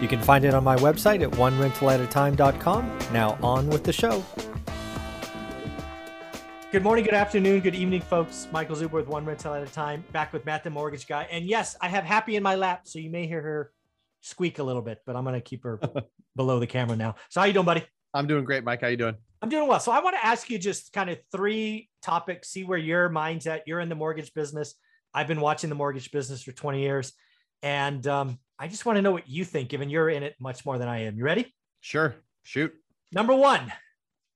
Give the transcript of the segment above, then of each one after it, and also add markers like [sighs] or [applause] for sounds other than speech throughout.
You can find it on my website at onerentalatatime.com. Now, on with the show. Good morning, good afternoon, good evening, folks. Michael Zuber with One Rental at a Time, back with Matt the Mortgage Guy. And yes, I have Happy in my lap, so you may hear her squeak a little bit, but I'm going to keep her [laughs] below the camera now. So, how you doing, buddy? I'm doing great, Mike. How you doing? I'm doing well. So, I want to ask you just kind of three topics, see where your mind's at. You're in the mortgage business. I've been watching the mortgage business for 20 years. And um, I just want to know what you think, given you're in it much more than I am. You ready? Sure. Shoot. Number one,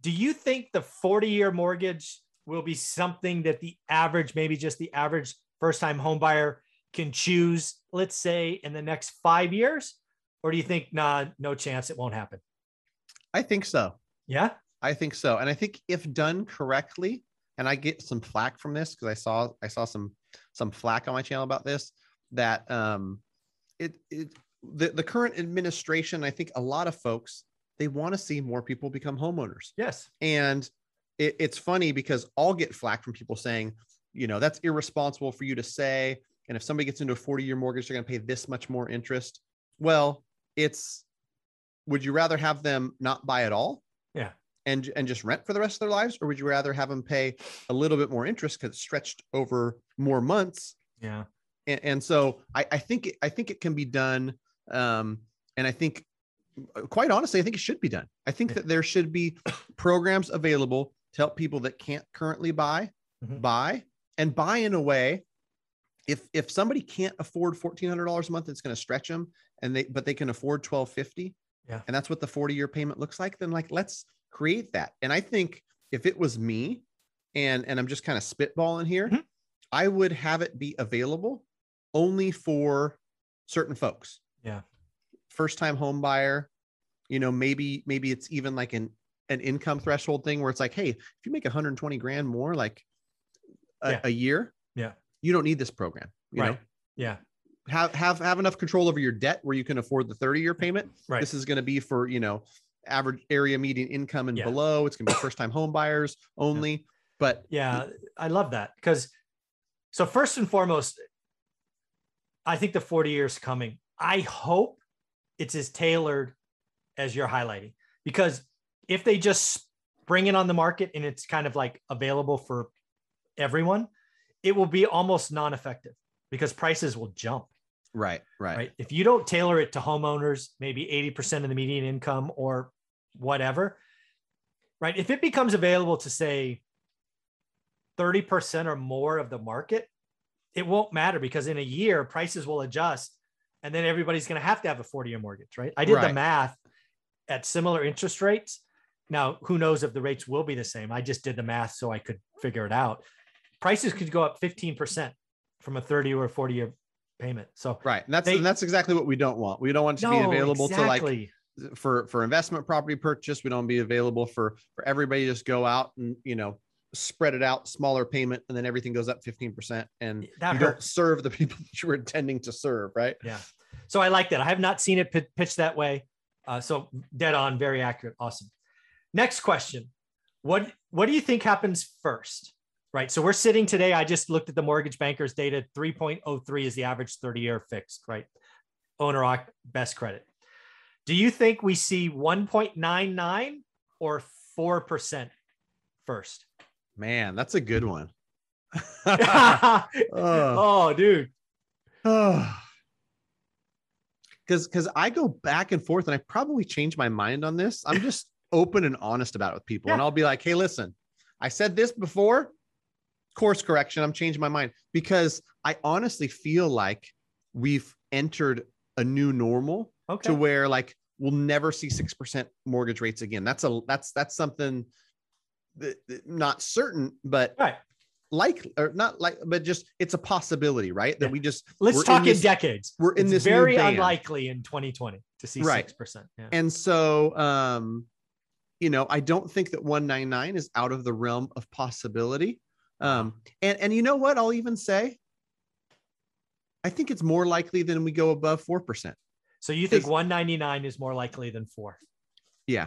do you think the 40 year mortgage will be something that the average, maybe just the average first time home buyer can choose, let's say in the next five years? Or do you think, nah, no chance it won't happen? I think so. Yeah. I think so. And I think if done correctly, and I get some flack from this because I saw I saw some some flack on my channel about this, that um it it the, the current administration, I think a lot of folks they want to see more people become homeowners. Yes. And it, it's funny because I'll get flack from people saying, you know, that's irresponsible for you to say. And if somebody gets into a 40 year mortgage, they're going to pay this much more interest. Well, it's would you rather have them not buy at all? Yeah. And, and just rent for the rest of their lives, or would you rather have them pay a little bit more interest because it's stretched over more months? Yeah. And, and so I, I think it, I think it can be done. Um, and I think, quite honestly, I think it should be done. I think that there should be programs available to help people that can't currently buy Mhm. buy and buy in a way. If if somebody can't afford fourteen hundred dollars a month, it's going to stretch them, and they but they can afford twelve fifty. Yeah. and that's what the forty year payment looks like. Then like let's create that. And I think if it was me, and and I'm just kind of spitballing here, Mhm. I would have it be available only for certain folks. Yeah. First time home buyer, you know, maybe maybe it's even like an an income threshold thing where it's like, hey, if you make 120 grand more like a, Yeah. a year, Yeah. you don't need this program. You right. know, Yeah. have have have enough control over your debt where you can afford the 30 year mm-hmm. payment. Right. This is going to be for you know average area median income and Yeah. below. It's going to be first time home buyers only. But Yeah, I love that because so first and foremost, I think the 40 years coming. I hope it's as tailored as you're highlighting because if they just bring it on the market and it's kind of like available for everyone, it will be almost non-effective because prices will jump. right, right, Right. If you don't tailor it to homeowners, maybe 80% of the median income or whatever, right? If it becomes available to say 30% or more of the market, it won't matter because in a year prices will adjust and then everybody's going to have to have a 40 year mortgage, right? I did the math at similar interest rates. Now, who knows if the rates will be the same? I just did the math so I could figure it out. Prices could go up 15% from a 30 or 40 year payment. So right. And that's They- and that's exactly what we don't want. We don't want to be available to like for for investment property purchase. We don't be available for for everybody to just go out and you know spread it out, smaller payment, and then everything goes up 15%. And That you don't serve the [laughs] people that you were intending to serve, right? Yeah. So I like that. I have not seen it pi- pitched that way. Uh, so dead on, very accurate. Awesome. Next question. What what do you think happens first? Right. So we're sitting today. I just looked at the mortgage bankers data. 3.03 is the average 30 year fixed, right? Owner best credit. Do you think we see 1.99 or 4% first? Man, that's a good one. [laughs] [laughs] oh, oh, dude. [sighs] because because I go back and forth and I probably change my mind on this. I'm just open and honest about it with people, and I'll be like, "Hey, listen, I said this before. Course correction. I'm changing my mind because I honestly feel like we've entered a new normal Okay. to where like we'll never see six percent mortgage rates again. That's a that's that's something not certain, but right. like or not like, but just it's a possibility, right? That Yeah. we just Let's talk in, this- decades. we're in It's this very unlikely in 2020 to see Right. six percent. Yeah. and so um you know, I don't think that 199 is out of the realm of possibility. Um, and and you know what? I'll even say, I think it's more likely than we go above four percent. So you think 199 is more likely than four? Yeah.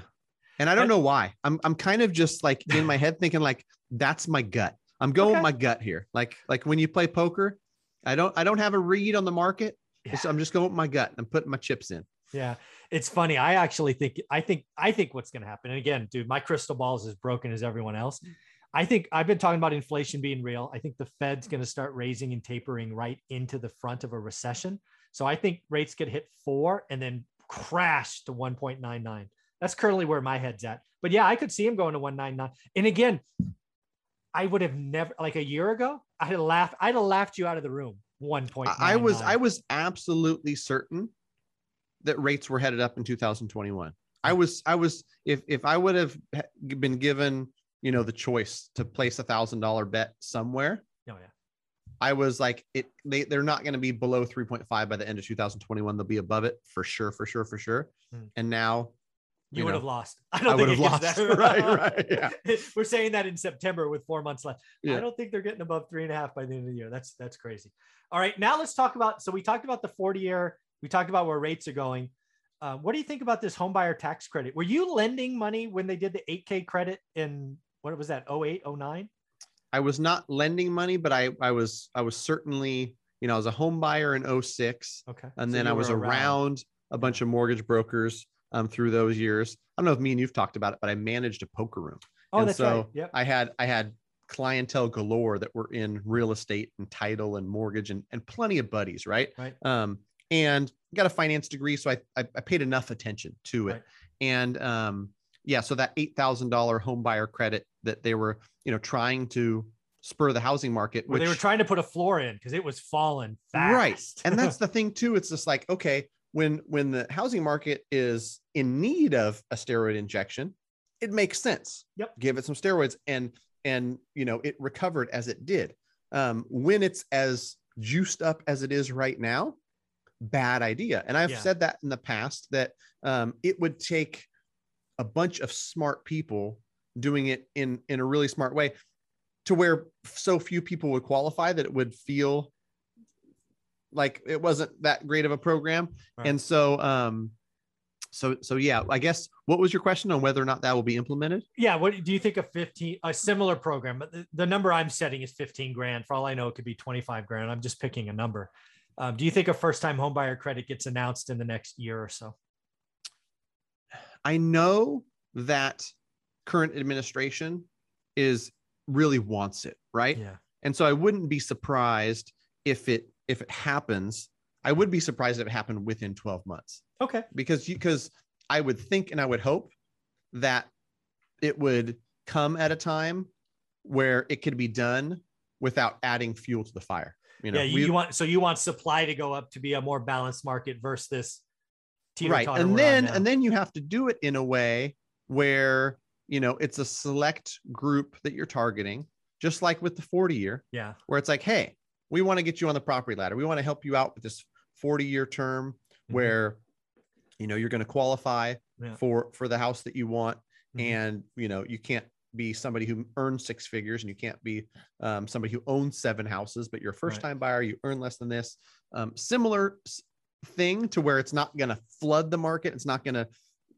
And I don't know why. I'm I'm kind of just like in my head thinking like that's my gut. I'm going Okay. with my gut here. Like like when you play poker, I don't I don't have a read on the market. Yeah. So I'm just going with my gut. I'm putting my chips in. Yeah, it's funny. I actually think I think I think what's going to happen. And again, dude, my crystal ball is as broken as everyone else. I think I've been talking about inflation being real. I think the Fed's going to start raising and tapering right into the front of a recession. So I think rates get hit four and then crash to 1.99. That's currently where my head's at. But yeah, I could see him going to 199. And again, I would have never like a year ago, I'd have laughed, I'd have laughed you out of the room. One point. I was I was absolutely certain that rates were headed up in 2021. I was I was if if I would have been given you know the choice to place a thousand dollar bet somewhere, oh yeah. I was like it they they're not going to be below 3.5 by the end of 2021. They'll be above it for sure, for sure, for sure. Hmm. And now You, You would know, have lost. I [laughs] I don't would think have it gets lost. that- [laughs] [laughs] right, right, yeah. We're saying that in September with four months left. Yeah. I don't think they're getting above three and a half by the end of the year. That's that's crazy. All right, now let's talk about. So we talked about the 40 year. We talked about where rates are going. Uh, what do you think about this home buyer tax credit? Were you lending money when they did the 8K credit in what was that 08, 09? I was not lending money, but I I was I was certainly you know I was a home buyer in 06 Okay. and So then I was were around a bunch of mortgage brokers um, through those years. I don't know if me and you've talked about it, but I managed a poker room. Oh, and that's so right. Yep. I had I had clientele galore that were in real estate and title and mortgage and, and plenty of buddies, right? Right. Um, and got a finance degree, so I I, I paid enough attention to it. Right. And um, yeah, so that eight thousand dollar home buyer credit that they were you know trying to spur the housing market, Where which they were trying to put a floor in because it was falling fast. Right. and that's [laughs] the thing too it's just like okay when when the housing market is in need of a steroid injection it makes sense Yep. give it some steroids and and you know it recovered as it did um when it's as juiced up as it is right now bad idea and i've Yeah. said that in the past that um it would take a bunch of smart people doing it in in a really smart way to where so few people would qualify that it would feel like it wasn't that great of a program. Right. and so um so so yeah i guess what was your question on whether or not that will be implemented? Yeah what do you think of 15 a similar program but the, the number i'm setting is 15 grand. For all i know it could be 25 grand. I'm just picking a number. Um, do you think a first time homebuyer credit gets announced in the next year or so? I know that current administration is really wants it right? Yeah. And so i wouldn't be surprised if it if it happens i would be surprised if it happened within 12 months. Okay. Because you because I would think and I would hope that it would come at a time where it could be done without adding fuel to the fire. You know, yeah you, we- you want so you want supply to go up to be a more balanced market versus this right, and then and then you have to do it in a way where you know it's a select group that you're targeting, just like with the 40 year, yeah. where it's like, hey, we want to get you on the property ladder. We want to help you out with this 40 year term Mhm. where you know you're going to qualify Yeah. for for the house that you want Mhm. and you know you can't be somebody who earns six figures and you can't be um, somebody who owns seven houses but you're a first time buyer you earn less than this um, similar thing to where it's not going to flood the market it's not going to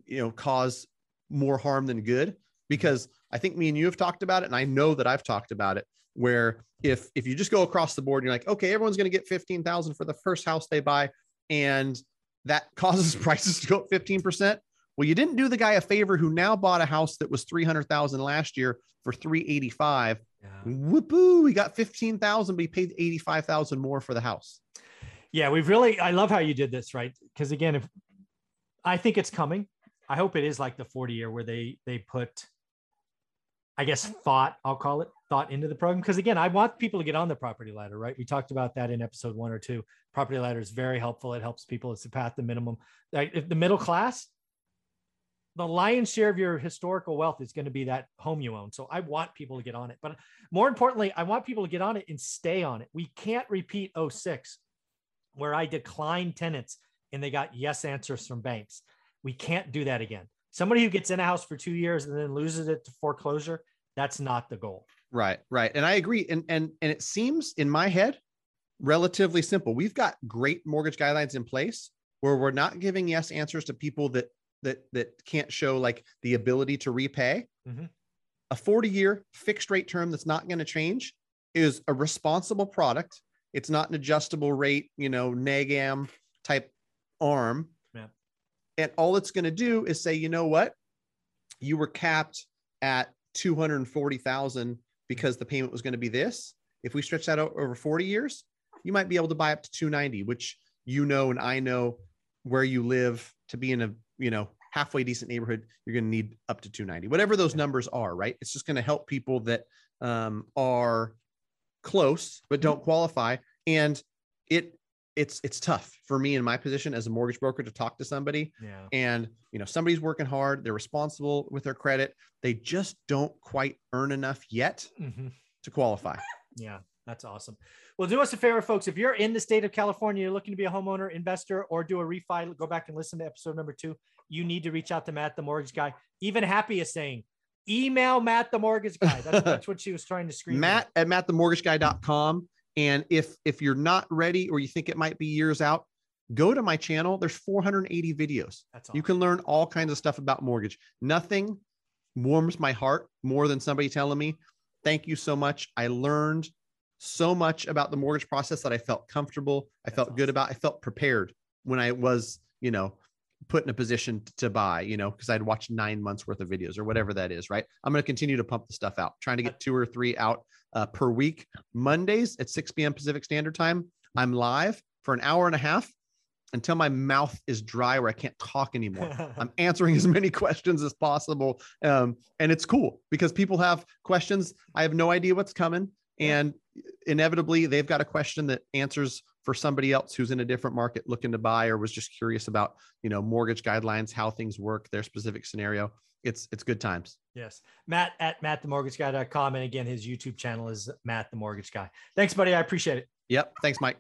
you know cause more harm than good because i think me and you have talked about it and i know that i've talked about it where if if you just go across the board you're like okay everyone's going to get 15000 for the first house they buy and that [laughs] causes prices to go up 15%. Well, you didn't do the guy a favor who now bought a house that was 300,000 last year for 385. yeah Whoopoo, he got 15,000 but he paid 85,000 more for the house. yeah we've really i love how you did this right because again if i think it's coming i hope it is like the 40 year where they they put i guess thought i'll call it thought into the program because again i want people to get on the property ladder right we talked about that in episode one or two property ladder is very helpful it helps people it's the path to minimum the middle class the lion's share of your historical wealth is going to be that home you own. So I want people to get on it. But more importantly, I want people to get on it and stay on it. We can't repeat 06 where I declined tenants and they got yes answers from banks. We can't do that again. Somebody who gets in a house for two years and then loses it to foreclosure, that's not the goal. Right, right. And I agree. And and and it seems in my head relatively simple. We've got great mortgage guidelines in place where we're not giving yes answers to people that that that can't show like the ability to repay. Mhm. A 40 year fixed rate term that's not going to change is a responsible product. It's not an adjustable rate, you know, NegAm type arm. Yeah. And all it's going to do is say, you know what? You were capped at 240,000 because the payment was going to be this. If we stretch that out over 40 years, you might be able to buy up to 290, which you know and I know where you live to be in a, you know, halfway decent neighborhood, you're going to need up to 290. Whatever those numbers are, right? It's just going to help people that um, are close but don't qualify and it it's it's tough for me in my position as a mortgage broker to talk to somebody Yeah. and you know somebody's working hard they're responsible with their credit they just don't quite earn enough yet Mhm. to qualify [laughs] Yeah, that's awesome. Well, do us a favor, folks. If you're in the state of California, you're looking to be a homeowner, investor, or do a refi, go back and listen to episode number two. You need to reach out to Matt, the mortgage guy. Even Happy is saying, email Matt, the mortgage guy. That's, [laughs] that's what she was trying to scream. matt at mattthemortgageguy.com and if if you're not ready or you think it might be years out go to my channel. There's 480 videos. That's you can learn all kinds of stuff about mortgage. Nothing warms my heart more than somebody telling me thank you so much. I learned so much about the mortgage process that i felt comfortable. I That's felt good about i felt prepared when i was you know put in a position to buy you know because i'd watched nine months worth of videos or whatever that is right? I'm going to continue to pump the stuff out trying to get two or three out uh, per week mondays at 6 p.m pacific standard time i'm live for an hour and a half until my mouth is dry where i can't talk anymore [laughs] I'm answering as many questions as possible. Um, and it's cool because people have questions. I have no idea what's coming. And inevitably, they've got a question that answers for somebody else who's in a different market looking to buy or was just curious about, you know, mortgage guidelines, how things work, their specific scenario. It's it's good times. yes. Matt at mattthemortgageguy.com. And again, his YouTube channel is Matt, the mortgage guy. Thanks, buddy. I appreciate it. Yep. Thanks, Mike.